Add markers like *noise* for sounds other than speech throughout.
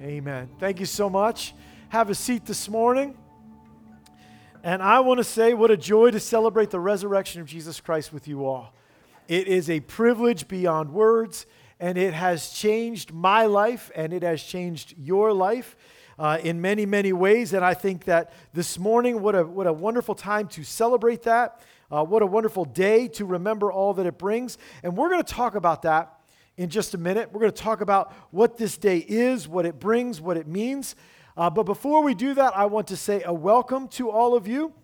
Amen. Thank you so much. Have a seat this morning. And I want to say what a joy to celebrate the resurrection of Jesus Christ with you all. It is a privilege beyond words, and it has changed my life, and it has changed your life. Uh, in many, many ways. And I think that this morning, what a, what a wonderful time to celebrate that. Uh, what a wonderful day to remember all that it brings. And we're going to talk about that in just a minute. We're going to talk about what this day is, what it brings, what it means. Uh, but before we do that, I want to say a welcome to all of you.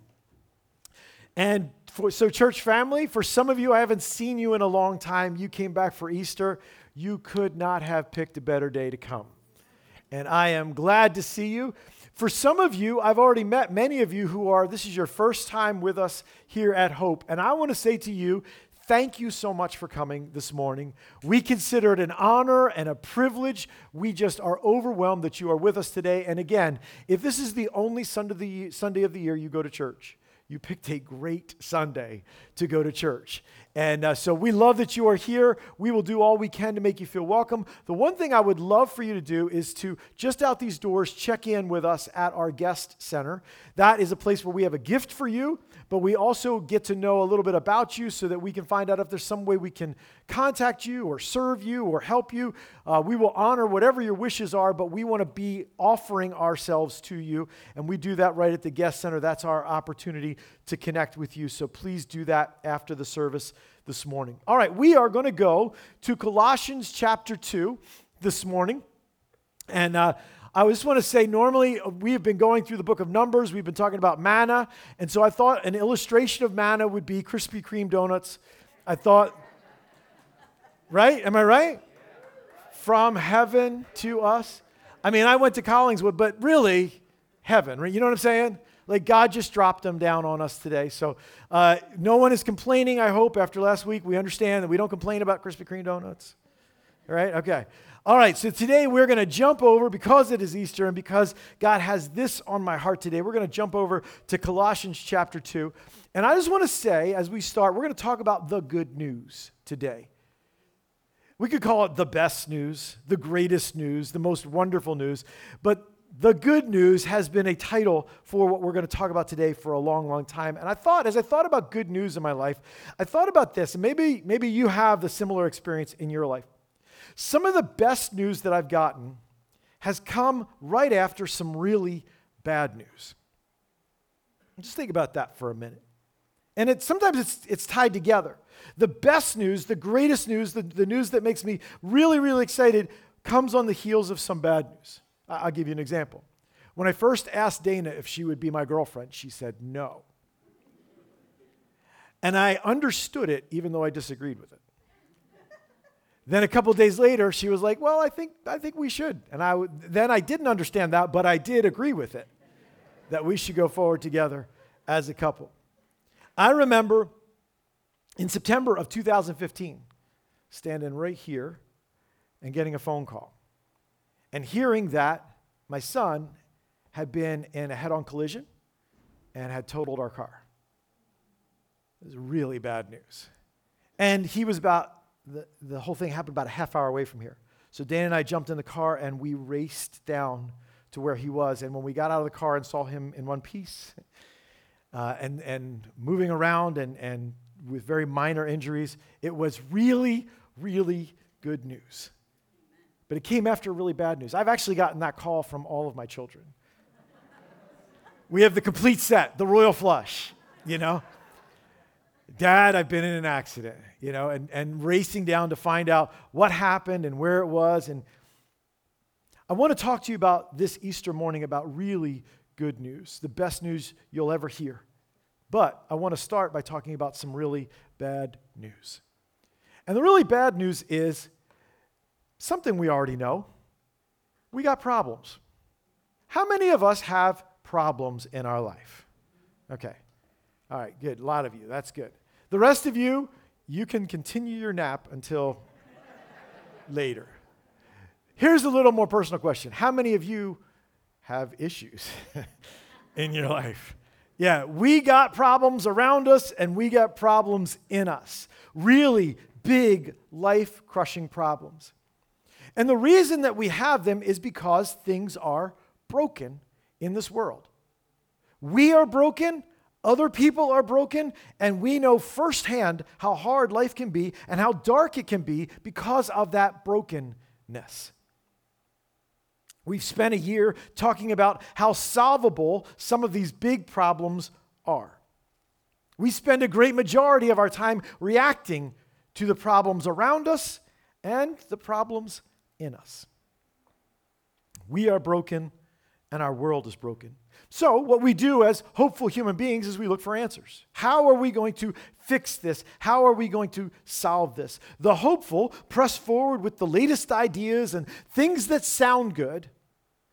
And for, so, church family, for some of you, I haven't seen you in a long time. You came back for Easter. You could not have picked a better day to come. And I am glad to see you. For some of you, I've already met many of you who are, this is your first time with us here at Hope. And I want to say to you Thank you so much for coming this morning. We consider it an honor and a privilege. We just are overwhelmed that you are with us today. And again, if this is the only Sunday of the, year you go to church, you picked a great Sunday to go to church. And uh, so we love that you are here. We will do all we can to make you feel welcome. The one thing I would love for you to do is to just out these doors check in with us at our guest center. That is a place where we have a gift for you but we also get to know a little bit about you so that we can find out if there's some way we can contact you or serve you or help you. Uh, we will honor whatever your wishes are, but we want to be offering ourselves to you. And we do that right at the guest center. That's our opportunity to connect with you. So please do that after the service this morning. All right, we are going to go to Colossians chapter 2 this morning. And uh, I just want to say, normally uh, we have been going through the book of Numbers. We've been talking about manna. And so I thought an illustration of manna would be Krispy Kreme donuts. I thought, right? Am I right? From heaven to us. I mean, I went to Collingswood, but really, heaven, right? You know what I'm saying? Like God just dropped them down on us today. So uh, no one is complaining, I hope, after last week. We understand that we don't complain about Krispy Kreme donuts. All right? Okay. All right, so today we're going to jump over, because it is Easter and because God has this on my heart today, we're going to jump over to Colossians chapter 2. And I just want to say, as we start, we're going to talk about the good news today. We could call it the best news, the greatest news, the most wonderful news, but the good news has been a title for what we're going to talk about today for a long, long time. And I thought, as I thought about good news in my life, I thought about this, and maybe, maybe you have the similar experience in your life. Some of the best news that I've gotten has come right after some really bad news. Just think about that for a minute. And it, sometimes it's, it's tied together. The best news, the greatest news, the, the news that makes me really, really excited comes on the heels of some bad news. I'll give you an example. When I first asked Dana if she would be my girlfriend, she said no. And I understood it even though I disagreed with it. Then a couple days later, she was like, "Well, I think I think we should." And I then I didn't understand that, but I did agree with it that we should go forward together as a couple. I remember in September of 2015 standing right here and getting a phone call and hearing that my son had been in a head-on collision and had totaled our car. It was really bad news. And he was about the, the whole thing happened about a half hour away from here. So Dan and I jumped in the car and we raced down to where he was. And when we got out of the car and saw him in one piece *laughs* uh, and, and moving around and, and with very minor injuries, it was really, really good news. But it came after really bad news. I've actually gotten that call from all of my children. *laughs* we have the complete set, the royal flush, you know? Dad, I've been in an accident, you know, and, and racing down to find out what happened and where it was. And I want to talk to you about this Easter morning about really good news, the best news you'll ever hear. But I want to start by talking about some really bad news. And the really bad news is something we already know. We got problems. How many of us have problems in our life? Okay. All right, good. A lot of you. That's good. The rest of you, you can continue your nap until *laughs* later. Here's a little more personal question How many of you have issues *laughs* in your life? Yeah, we got problems around us and we got problems in us. Really big, life crushing problems. And the reason that we have them is because things are broken in this world. We are broken, other people are broken, and we know firsthand how hard life can be and how dark it can be because of that brokenness. We've spent a year talking about how solvable some of these big problems are. We spend a great majority of our time reacting to the problems around us and the problems in us. We are broken and our world is broken. So, what we do as hopeful human beings is we look for answers. How are we going to fix this? How are we going to solve this? The hopeful press forward with the latest ideas and things that sound good,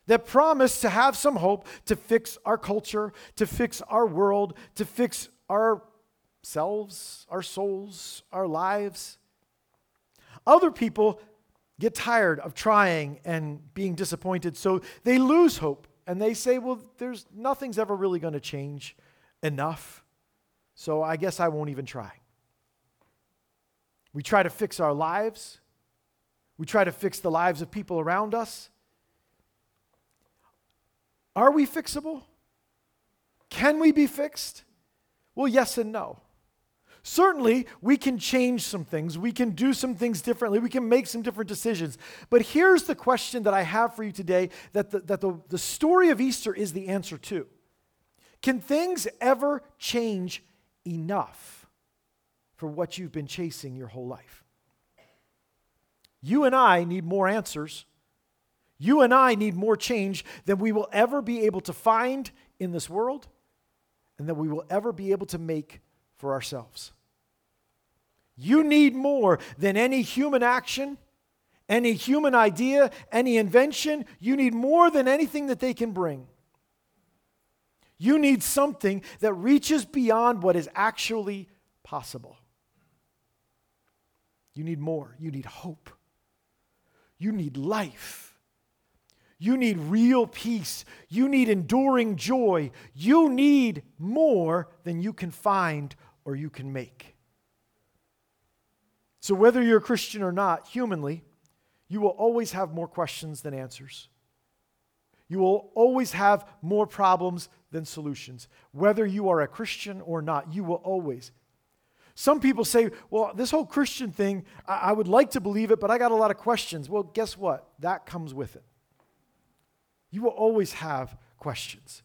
that promise to have some hope to fix our culture, to fix our world, to fix ourselves, our souls, our lives. Other people get tired of trying and being disappointed, so they lose hope and they say, well, there's nothing's ever really going to change enough, so I guess I won't even try. We try to fix our lives. We try to fix the lives of people around us. Are we fixable? Can we be fixed? Well, yes and no. Certainly, we can change some things. We can do some things differently. We can make some different decisions. But here's the question that I have for you today that the, that the, the story of Easter is the answer to Can things ever change enough for what you've been chasing your whole life? You and I need more answers. You and I need more change than we will ever be able to find in this world and that we will ever be able to make for ourselves. You need more than any human action, any human idea, any invention. You need more than anything that they can bring. You need something that reaches beyond what is actually possible. You need more. You need hope. You need life. You need real peace. You need enduring joy. You need more than you can find or you can make. So, whether you're a Christian or not, humanly, you will always have more questions than answers. You will always have more problems than solutions. Whether you are a Christian or not, you will always. Some people say, well, this whole Christian thing, I, I would like to believe it, but I got a lot of questions. Well, guess what? That comes with it. You will always have questions.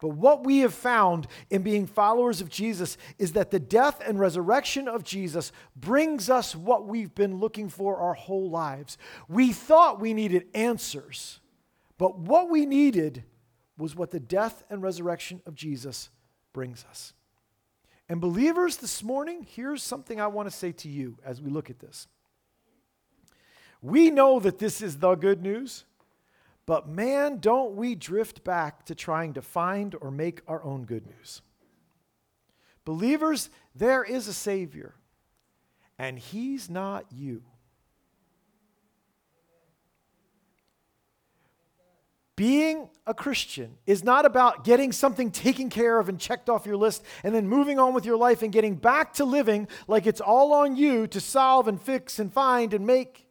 But what we have found in being followers of Jesus is that the death and resurrection of Jesus brings us what we've been looking for our whole lives. We thought we needed answers, but what we needed was what the death and resurrection of Jesus brings us. And believers, this morning, here's something I want to say to you as we look at this. We know that this is the good news. But man, don't we drift back to trying to find or make our own good news. Believers, there is a Savior, and He's not you. Being a Christian is not about getting something taken care of and checked off your list and then moving on with your life and getting back to living like it's all on you to solve and fix and find and make.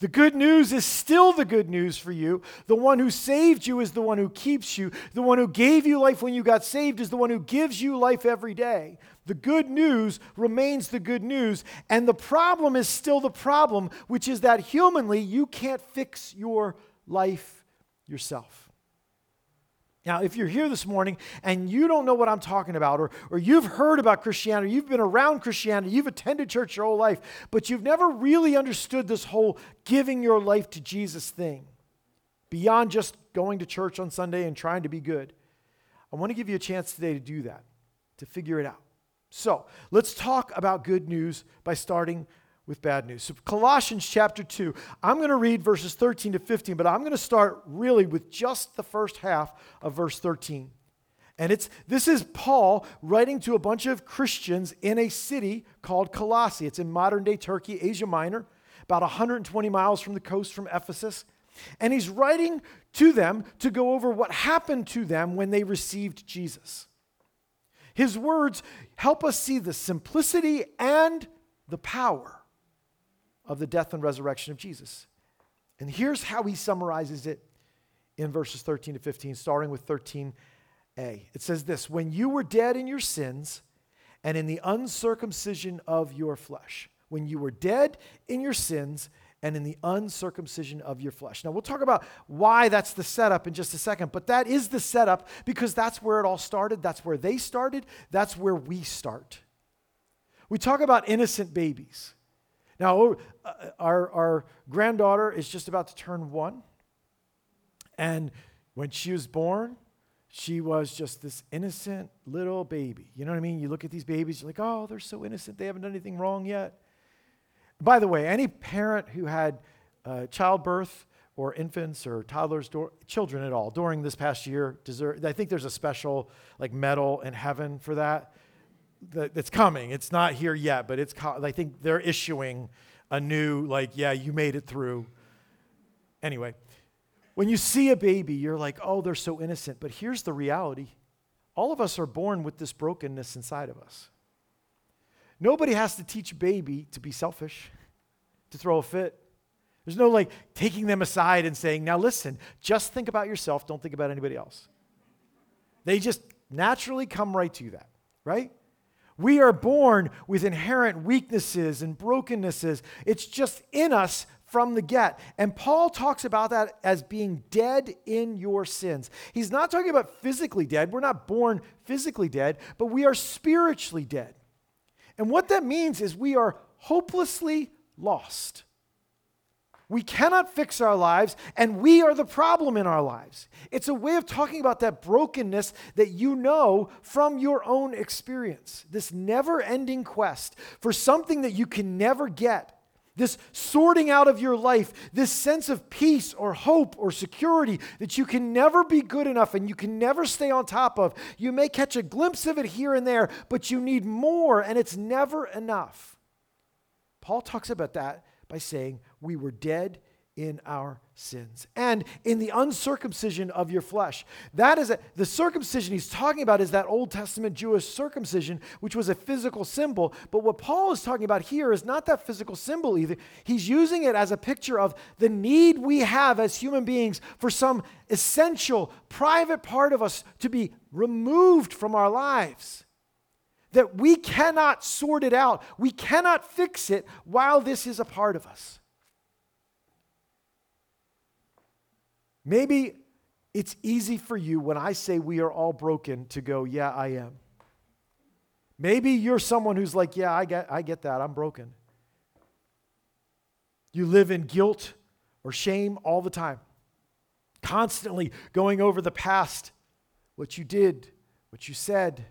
The good news is still the good news for you. The one who saved you is the one who keeps you. The one who gave you life when you got saved is the one who gives you life every day. The good news remains the good news. And the problem is still the problem, which is that humanly, you can't fix your life yourself. Now, if you're here this morning and you don't know what I'm talking about, or, or you've heard about Christianity, you've been around Christianity, you've attended church your whole life, but you've never really understood this whole giving your life to Jesus thing beyond just going to church on Sunday and trying to be good, I want to give you a chance today to do that, to figure it out. So let's talk about good news by starting with bad news. So, Colossians chapter 2, I'm going to read verses 13 to 15, but I'm going to start really with just the first half of verse 13. And it's this is Paul writing to a bunch of Christians in a city called Colossae. It's in modern day Turkey, Asia Minor, about 120 miles from the coast from Ephesus. And he's writing to them to go over what happened to them when they received Jesus. His words help us see the simplicity and the power of the death and resurrection of Jesus. And here's how he summarizes it in verses 13 to 15, starting with 13a. It says this When you were dead in your sins and in the uncircumcision of your flesh, when you were dead in your sins and in the uncircumcision of your flesh. Now, we'll talk about why that's the setup in just a second, but that is the setup because that's where it all started. That's where they started. That's where we start. We talk about innocent babies. Now, uh, our, our granddaughter is just about to turn one. And when she was born, she was just this innocent little baby. You know what I mean? You look at these babies, you're like, oh, they're so innocent. They haven't done anything wrong yet. By the way, any parent who had uh, childbirth or infants or toddlers, do- children at all during this past year deserve, I think there's a special like medal in heaven for that, that that's coming. It's not here yet, but it's I think they're issuing a new like yeah, you made it through. Anyway, when you see a baby, you're like, "Oh, they're so innocent." But here's the reality. All of us are born with this brokenness inside of us. Nobody has to teach baby to be selfish, to throw a fit. There's no like taking them aside and saying, now listen, just think about yourself, don't think about anybody else. They just naturally come right to that, right? We are born with inherent weaknesses and brokennesses. It's just in us from the get. And Paul talks about that as being dead in your sins. He's not talking about physically dead. We're not born physically dead, but we are spiritually dead. And what that means is we are hopelessly lost. We cannot fix our lives, and we are the problem in our lives. It's a way of talking about that brokenness that you know from your own experience. This never ending quest for something that you can never get this sorting out of your life, this sense of peace or hope or security that you can never be good enough and you can never stay on top of. You may catch a glimpse of it here and there, but you need more and it's never enough. Paul talks about that by saying, We were dead in our sins and in the uncircumcision of your flesh. That is a, the circumcision he's talking about is that Old Testament Jewish circumcision, which was a physical symbol. But what Paul is talking about here is not that physical symbol either. He's using it as a picture of the need we have as human beings for some essential private part of us to be removed from our lives. That we cannot sort it out. We cannot fix it while this is a part of us. Maybe it's easy for you when I say we are all broken to go, yeah, I am. Maybe you're someone who's like, yeah, I get, I get that. I'm broken. You live in guilt or shame all the time, constantly going over the past, what you did, what you said,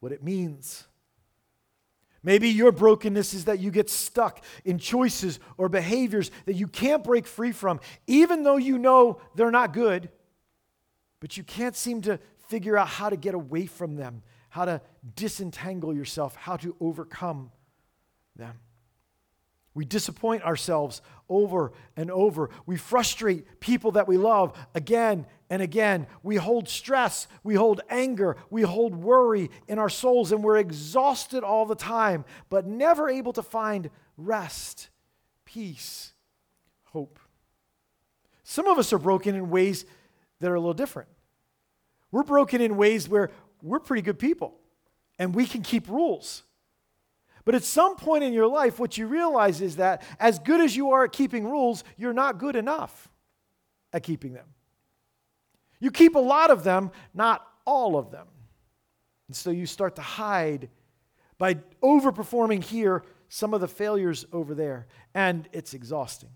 what it means. Maybe your brokenness is that you get stuck in choices or behaviors that you can't break free from, even though you know they're not good, but you can't seem to figure out how to get away from them, how to disentangle yourself, how to overcome them. We disappoint ourselves over and over. We frustrate people that we love again and again. We hold stress, we hold anger, we hold worry in our souls, and we're exhausted all the time, but never able to find rest, peace, hope. Some of us are broken in ways that are a little different. We're broken in ways where we're pretty good people and we can keep rules. But at some point in your life, what you realize is that as good as you are at keeping rules, you're not good enough at keeping them. You keep a lot of them, not all of them. And so you start to hide by overperforming here some of the failures over there. And it's exhausting.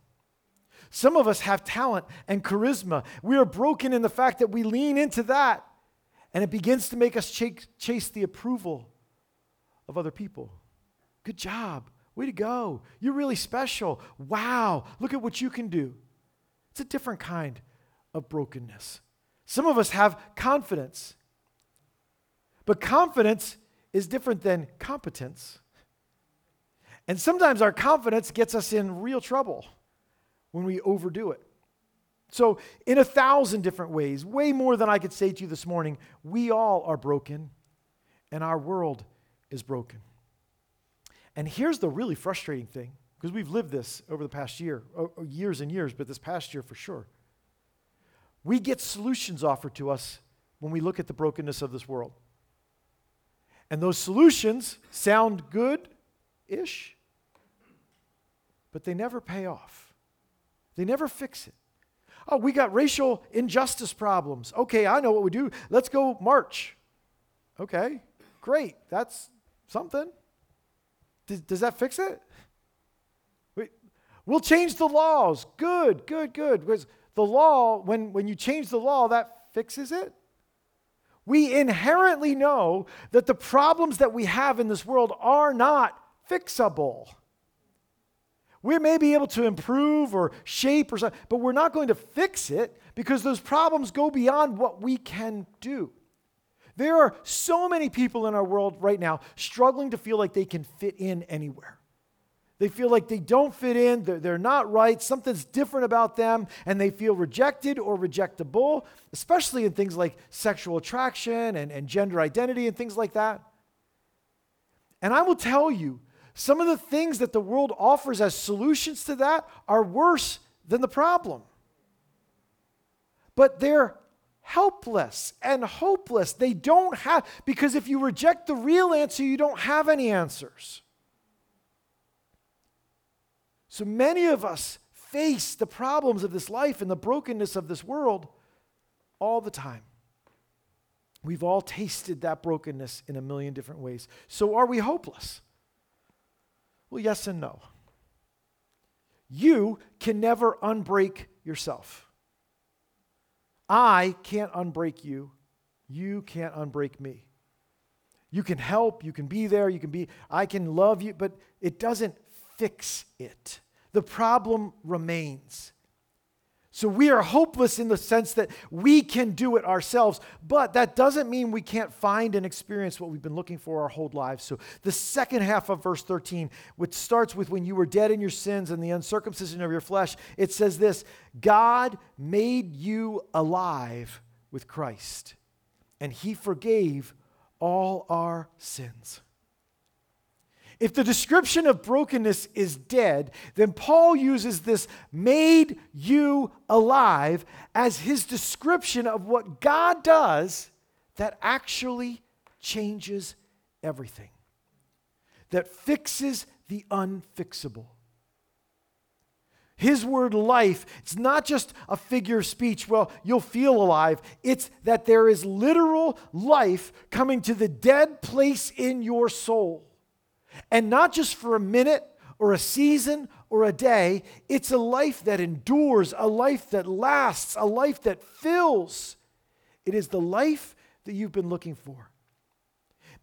Some of us have talent and charisma. We are broken in the fact that we lean into that, and it begins to make us chase the approval of other people. Good job. Way to go. You're really special. Wow. Look at what you can do. It's a different kind of brokenness. Some of us have confidence, but confidence is different than competence. And sometimes our confidence gets us in real trouble when we overdo it. So, in a thousand different ways, way more than I could say to you this morning, we all are broken, and our world is broken. And here's the really frustrating thing because we've lived this over the past year, years and years, but this past year for sure. We get solutions offered to us when we look at the brokenness of this world. And those solutions sound good ish, but they never pay off. They never fix it. Oh, we got racial injustice problems. Okay, I know what we do. Let's go march. Okay, great. That's something. Does, does that fix it? We, we'll change the laws. Good, good, good. Because the law, when, when you change the law, that fixes it. We inherently know that the problems that we have in this world are not fixable. We may be able to improve or shape or something, but we're not going to fix it because those problems go beyond what we can do. There are so many people in our world right now struggling to feel like they can fit in anywhere. They feel like they don't fit in, they're, they're not right, something's different about them, and they feel rejected or rejectable, especially in things like sexual attraction and, and gender identity and things like that. And I will tell you, some of the things that the world offers as solutions to that are worse than the problem. But they're helpless and hopeless. They don't have, because if you reject the real answer, you don't have any answers. So many of us face the problems of this life and the brokenness of this world all the time. We've all tasted that brokenness in a million different ways. So are we hopeless? Well, yes and no. You can never unbreak yourself. I can't unbreak you. You can't unbreak me. You can help, you can be there, you can be, I can love you, but it doesn't fix it. The problem remains. So we are hopeless in the sense that we can do it ourselves, but that doesn't mean we can't find and experience what we've been looking for our whole lives. So the second half of verse 13, which starts with when you were dead in your sins and the uncircumcision of your flesh, it says this God made you alive with Christ, and he forgave all our sins. If the description of brokenness is dead, then Paul uses this made you alive as his description of what God does that actually changes everything, that fixes the unfixable. His word life, it's not just a figure of speech, well, you'll feel alive. It's that there is literal life coming to the dead place in your soul. And not just for a minute or a season or a day, it's a life that endures, a life that lasts, a life that fills. It is the life that you've been looking for.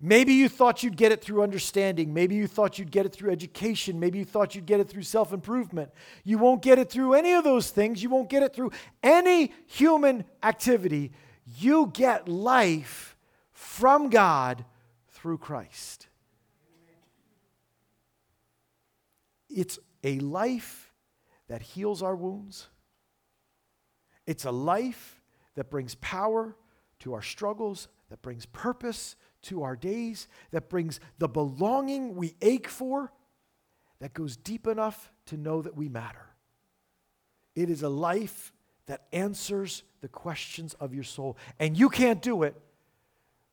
Maybe you thought you'd get it through understanding. Maybe you thought you'd get it through education. Maybe you thought you'd get it through self improvement. You won't get it through any of those things. You won't get it through any human activity. You get life from God through Christ. It's a life that heals our wounds. It's a life that brings power to our struggles, that brings purpose to our days, that brings the belonging we ache for, that goes deep enough to know that we matter. It is a life that answers the questions of your soul. And you can't do it,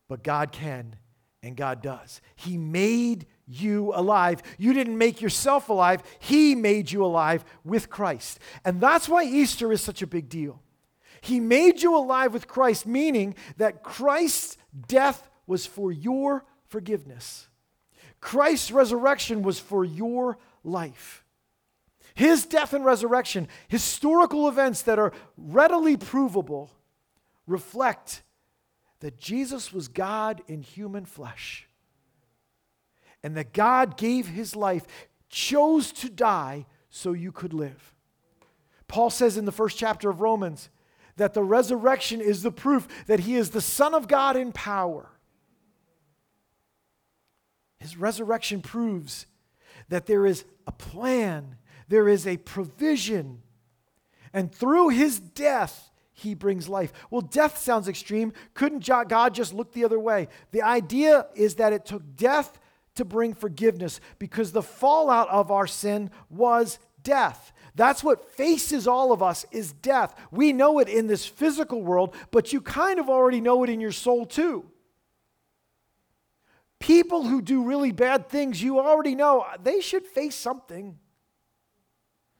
but God can, and God does. He made you alive. You didn't make yourself alive, He made you alive with Christ. And that's why Easter is such a big deal. He made you alive with Christ, meaning that Christ's death was for your forgiveness. Christ's resurrection was for your life. His death and resurrection, historical events that are readily provable, reflect that Jesus was God in human flesh and that God gave his life, chose to die so you could live. Paul says in the first chapter of Romans that the resurrection is the proof that he is the Son of God in power. His resurrection proves that there is a plan, there is a provision, and through his death, he brings life. Well, death sounds extreme. Couldn't God just look the other way? The idea is that it took death to bring forgiveness because the fallout of our sin was death. That's what faces all of us is death. We know it in this physical world, but you kind of already know it in your soul too. People who do really bad things, you already know they should face something.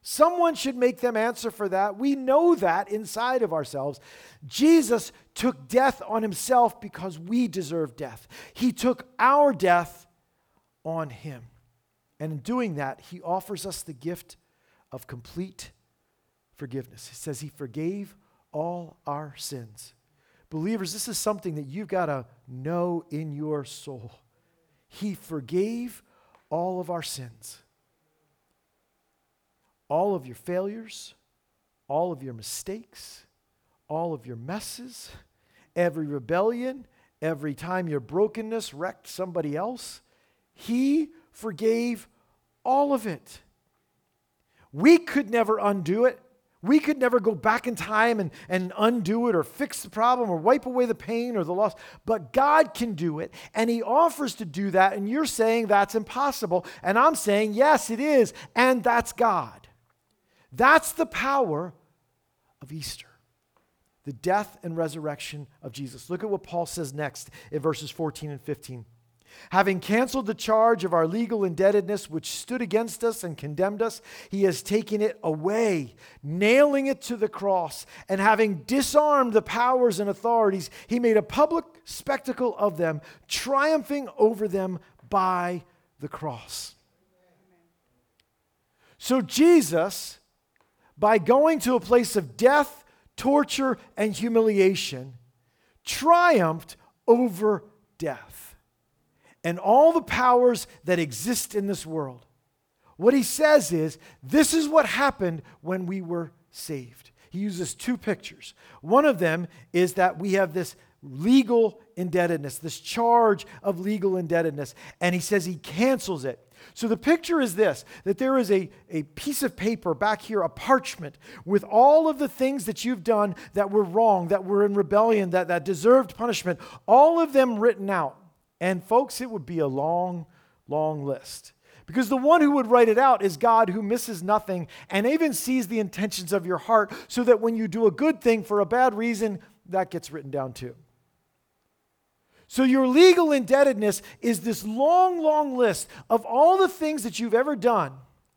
Someone should make them answer for that. We know that inside of ourselves. Jesus took death on himself because we deserve death. He took our death on him. And in doing that, he offers us the gift of complete forgiveness. He says he forgave all our sins. Believers, this is something that you've got to know in your soul. He forgave all of our sins all of your failures, all of your mistakes, all of your messes, every rebellion, every time your brokenness wrecked somebody else. He forgave all of it. We could never undo it. We could never go back in time and, and undo it or fix the problem or wipe away the pain or the loss. But God can do it, and He offers to do that. And you're saying that's impossible. And I'm saying, yes, it is. And that's God. That's the power of Easter, the death and resurrection of Jesus. Look at what Paul says next in verses 14 and 15. Having canceled the charge of our legal indebtedness which stood against us and condemned us, he has taken it away, nailing it to the cross. And having disarmed the powers and authorities, he made a public spectacle of them, triumphing over them by the cross. So Jesus by going to a place of death, torture, and humiliation, triumphed over death and all the powers that exist in this world. What he says is this is what happened when we were saved. He uses two pictures. One of them is that we have this legal indebtedness, this charge of legal indebtedness, and he says he cancels it so the picture is this that there is a, a piece of paper back here, a parchment, with all of the things that you've done that were wrong, that were in rebellion, that, that deserved punishment, all of them written out. And folks, it would be a long, long list. Because the one who would write it out is God who misses nothing and even sees the intentions of your heart, so that when you do a good thing for a bad reason, that gets written down too. So, your legal indebtedness is this long, long list of all the things that you've ever done,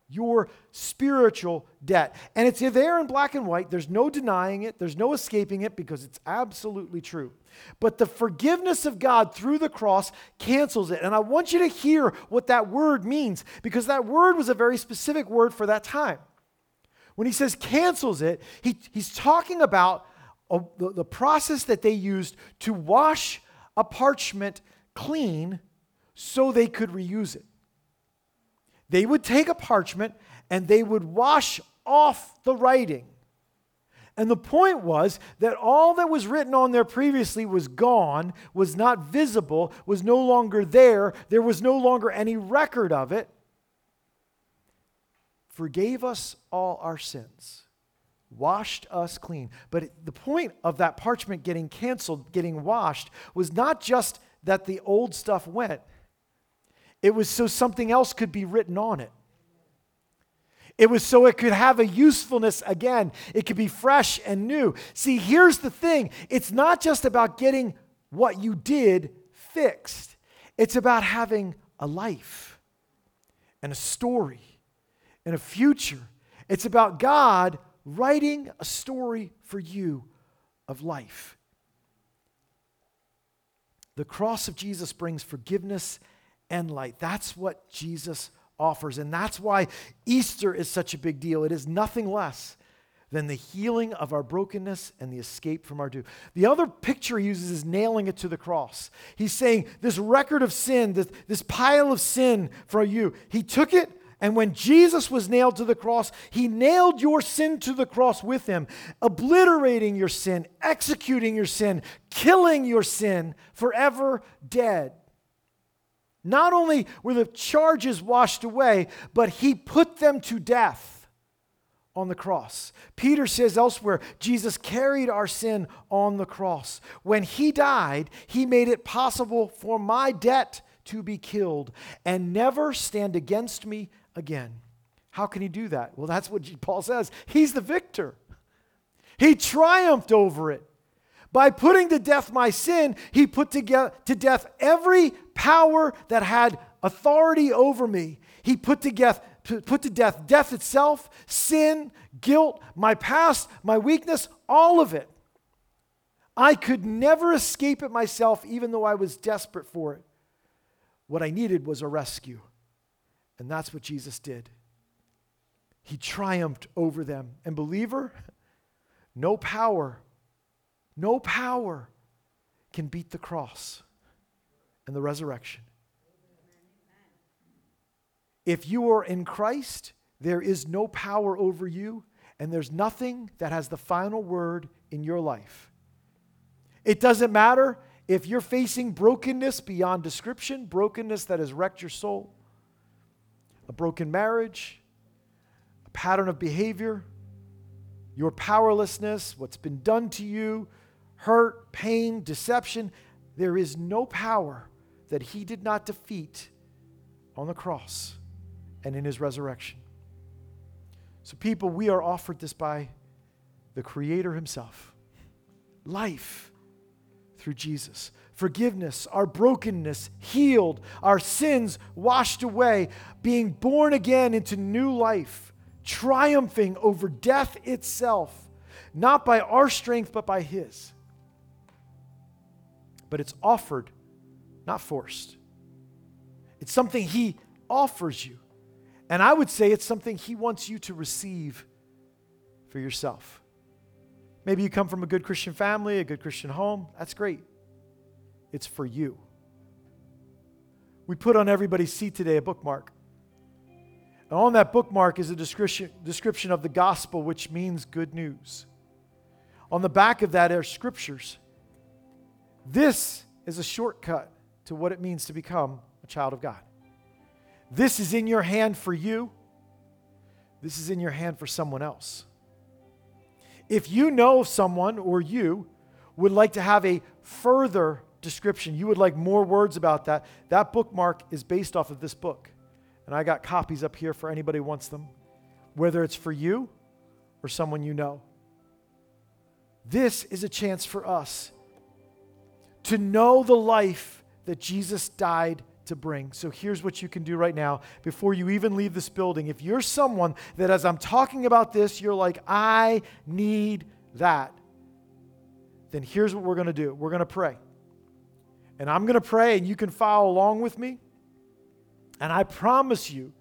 your spiritual debt. And it's there in black and white. There's no denying it, there's no escaping it because it's absolutely true. But the forgiveness of God through the cross cancels it. And I want you to hear what that word means because that word was a very specific word for that time. When he says cancels it, he, he's talking about a, the, the process that they used to wash a parchment clean so they could reuse it. They would take a parchment and they would wash off the writing. And the point was that all that was written on there previously was gone, was not visible, was no longer there. There was no longer any record of it. Forgave us all our sins washed us clean. But the point of that parchment getting canceled, getting washed, was not just that the old stuff went, it was so something else could be written on it. It was so it could have a usefulness again. It could be fresh and new. See, here's the thing it's not just about getting what you did fixed, it's about having a life and a story and a future. It's about God writing a story for you of life. The cross of Jesus brings forgiveness and light. That's what Jesus offers. And that's why Easter is such a big deal. It is nothing less than the healing of our brokenness and the escape from our doom. The other picture he uses is nailing it to the cross. He's saying this record of sin, this, this pile of sin for you, he took it and when Jesus was nailed to the cross, he nailed your sin to the cross with him, obliterating your sin, executing your sin, killing your sin, forever dead. Not only were the charges washed away, but he put them to death on the cross. Peter says elsewhere, Jesus carried our sin on the cross. When he died, he made it possible for my debt to be killed and never stand against me again. How can he do that? Well, that's what Paul says. He's the victor. He triumphed over it. By putting to death my sin, he put to, to death every power that had authority over me. He put to, death, put to death death itself, sin, guilt, my past, my weakness, all of it. I could never escape it myself, even though I was desperate for it. What I needed was a rescue. And that's what Jesus did. He triumphed over them. And, believer, *laughs* no power, no power can beat the cross and the resurrection. If you are in Christ, there is no power over you, and there's nothing that has the final word in your life. It doesn't matter if you're facing brokenness beyond description, brokenness that has wrecked your soul, a broken marriage, a pattern of behavior, your powerlessness, what's been done to you, hurt, pain, deception, there is no power that he did not defeat on the cross and in his resurrection. So, people, we are offered this by the Creator himself life through Jesus, forgiveness, our brokenness healed, our sins washed away, being born again into new life, triumphing over death itself, not by our strength, but by His. But it's offered, not forced. It's something He offers you. And I would say it's something He wants you to receive for yourself. Maybe you come from a good Christian family, a good Christian home. That's great. It's for you. We put on everybody's seat today a bookmark. And on that bookmark is a description, description of the gospel, which means good news. On the back of that are scriptures. This is a shortcut to what it means to become a child of God. This is in your hand for you. This is in your hand for someone else. If you know someone or you would like to have a further description, you would like more words about that, that bookmark is based off of this book. And I got copies up here for anybody who wants them, whether it's for you or someone you know. This is a chance for us to know the life that Jesus died to bring. So here's what you can do right now before you even leave this building. If you're someone that, as I'm talking about this, you're like, I need that, then here's what we're going to do we're going to pray. And I'm going to pray, and you can follow along with me. And I promise you,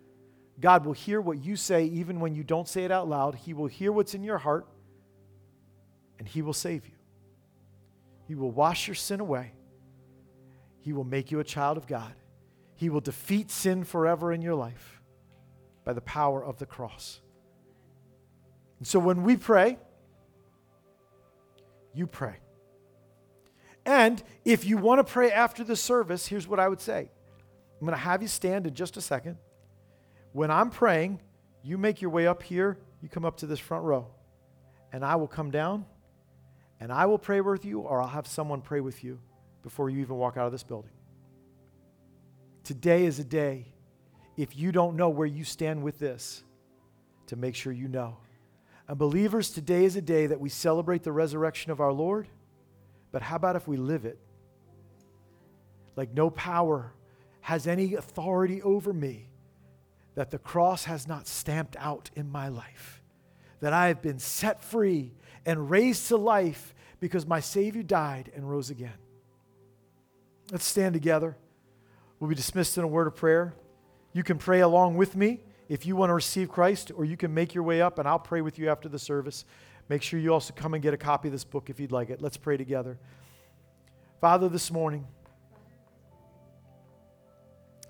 God will hear what you say even when you don't say it out loud. He will hear what's in your heart, and He will save you. He will wash your sin away. He will make you a child of God. He will defeat sin forever in your life by the power of the cross. And so when we pray, you pray. And if you want to pray after the service, here's what I would say I'm going to have you stand in just a second. When I'm praying, you make your way up here, you come up to this front row, and I will come down and I will pray with you, or I'll have someone pray with you before you even walk out of this building. Today is a day, if you don't know where you stand with this, to make sure you know. And believers, today is a day that we celebrate the resurrection of our Lord, but how about if we live it? Like no power has any authority over me that the cross has not stamped out in my life, that I have been set free and raised to life because my Savior died and rose again. Let's stand together. We'll be dismissed in a word of prayer. You can pray along with me if you want to receive Christ, or you can make your way up and I'll pray with you after the service. Make sure you also come and get a copy of this book if you'd like it. Let's pray together. Father, this morning,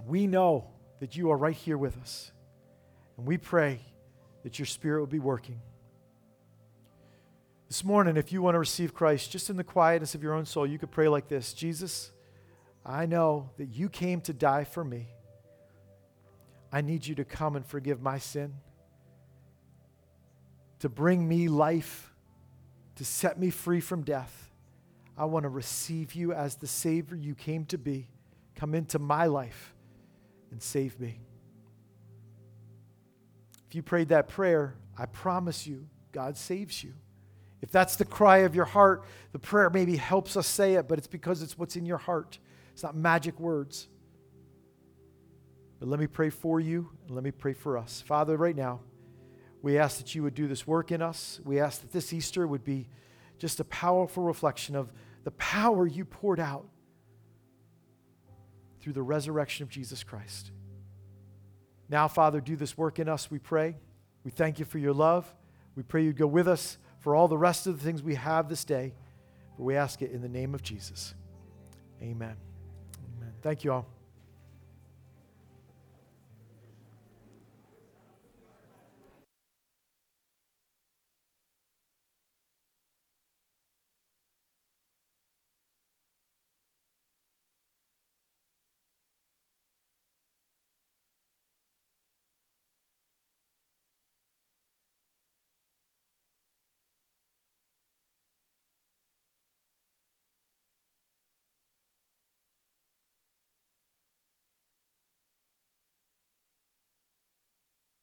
we know that you are right here with us. And we pray that your Spirit will be working. This morning, if you want to receive Christ, just in the quietness of your own soul, you could pray like this Jesus, I know that you came to die for me. I need you to come and forgive my sin, to bring me life, to set me free from death. I want to receive you as the Savior you came to be. Come into my life and save me. If you prayed that prayer, I promise you, God saves you. If that's the cry of your heart, the prayer maybe helps us say it, but it's because it's what's in your heart. It's not magic words. But let me pray for you and let me pray for us. Father, right now, we ask that you would do this work in us. We ask that this Easter would be just a powerful reflection of the power you poured out through the resurrection of Jesus Christ. Now, Father, do this work in us, we pray. We thank you for your love. We pray you'd go with us for all the rest of the things we have this day. For we ask it in the name of Jesus. Amen. Amen. Thank you all.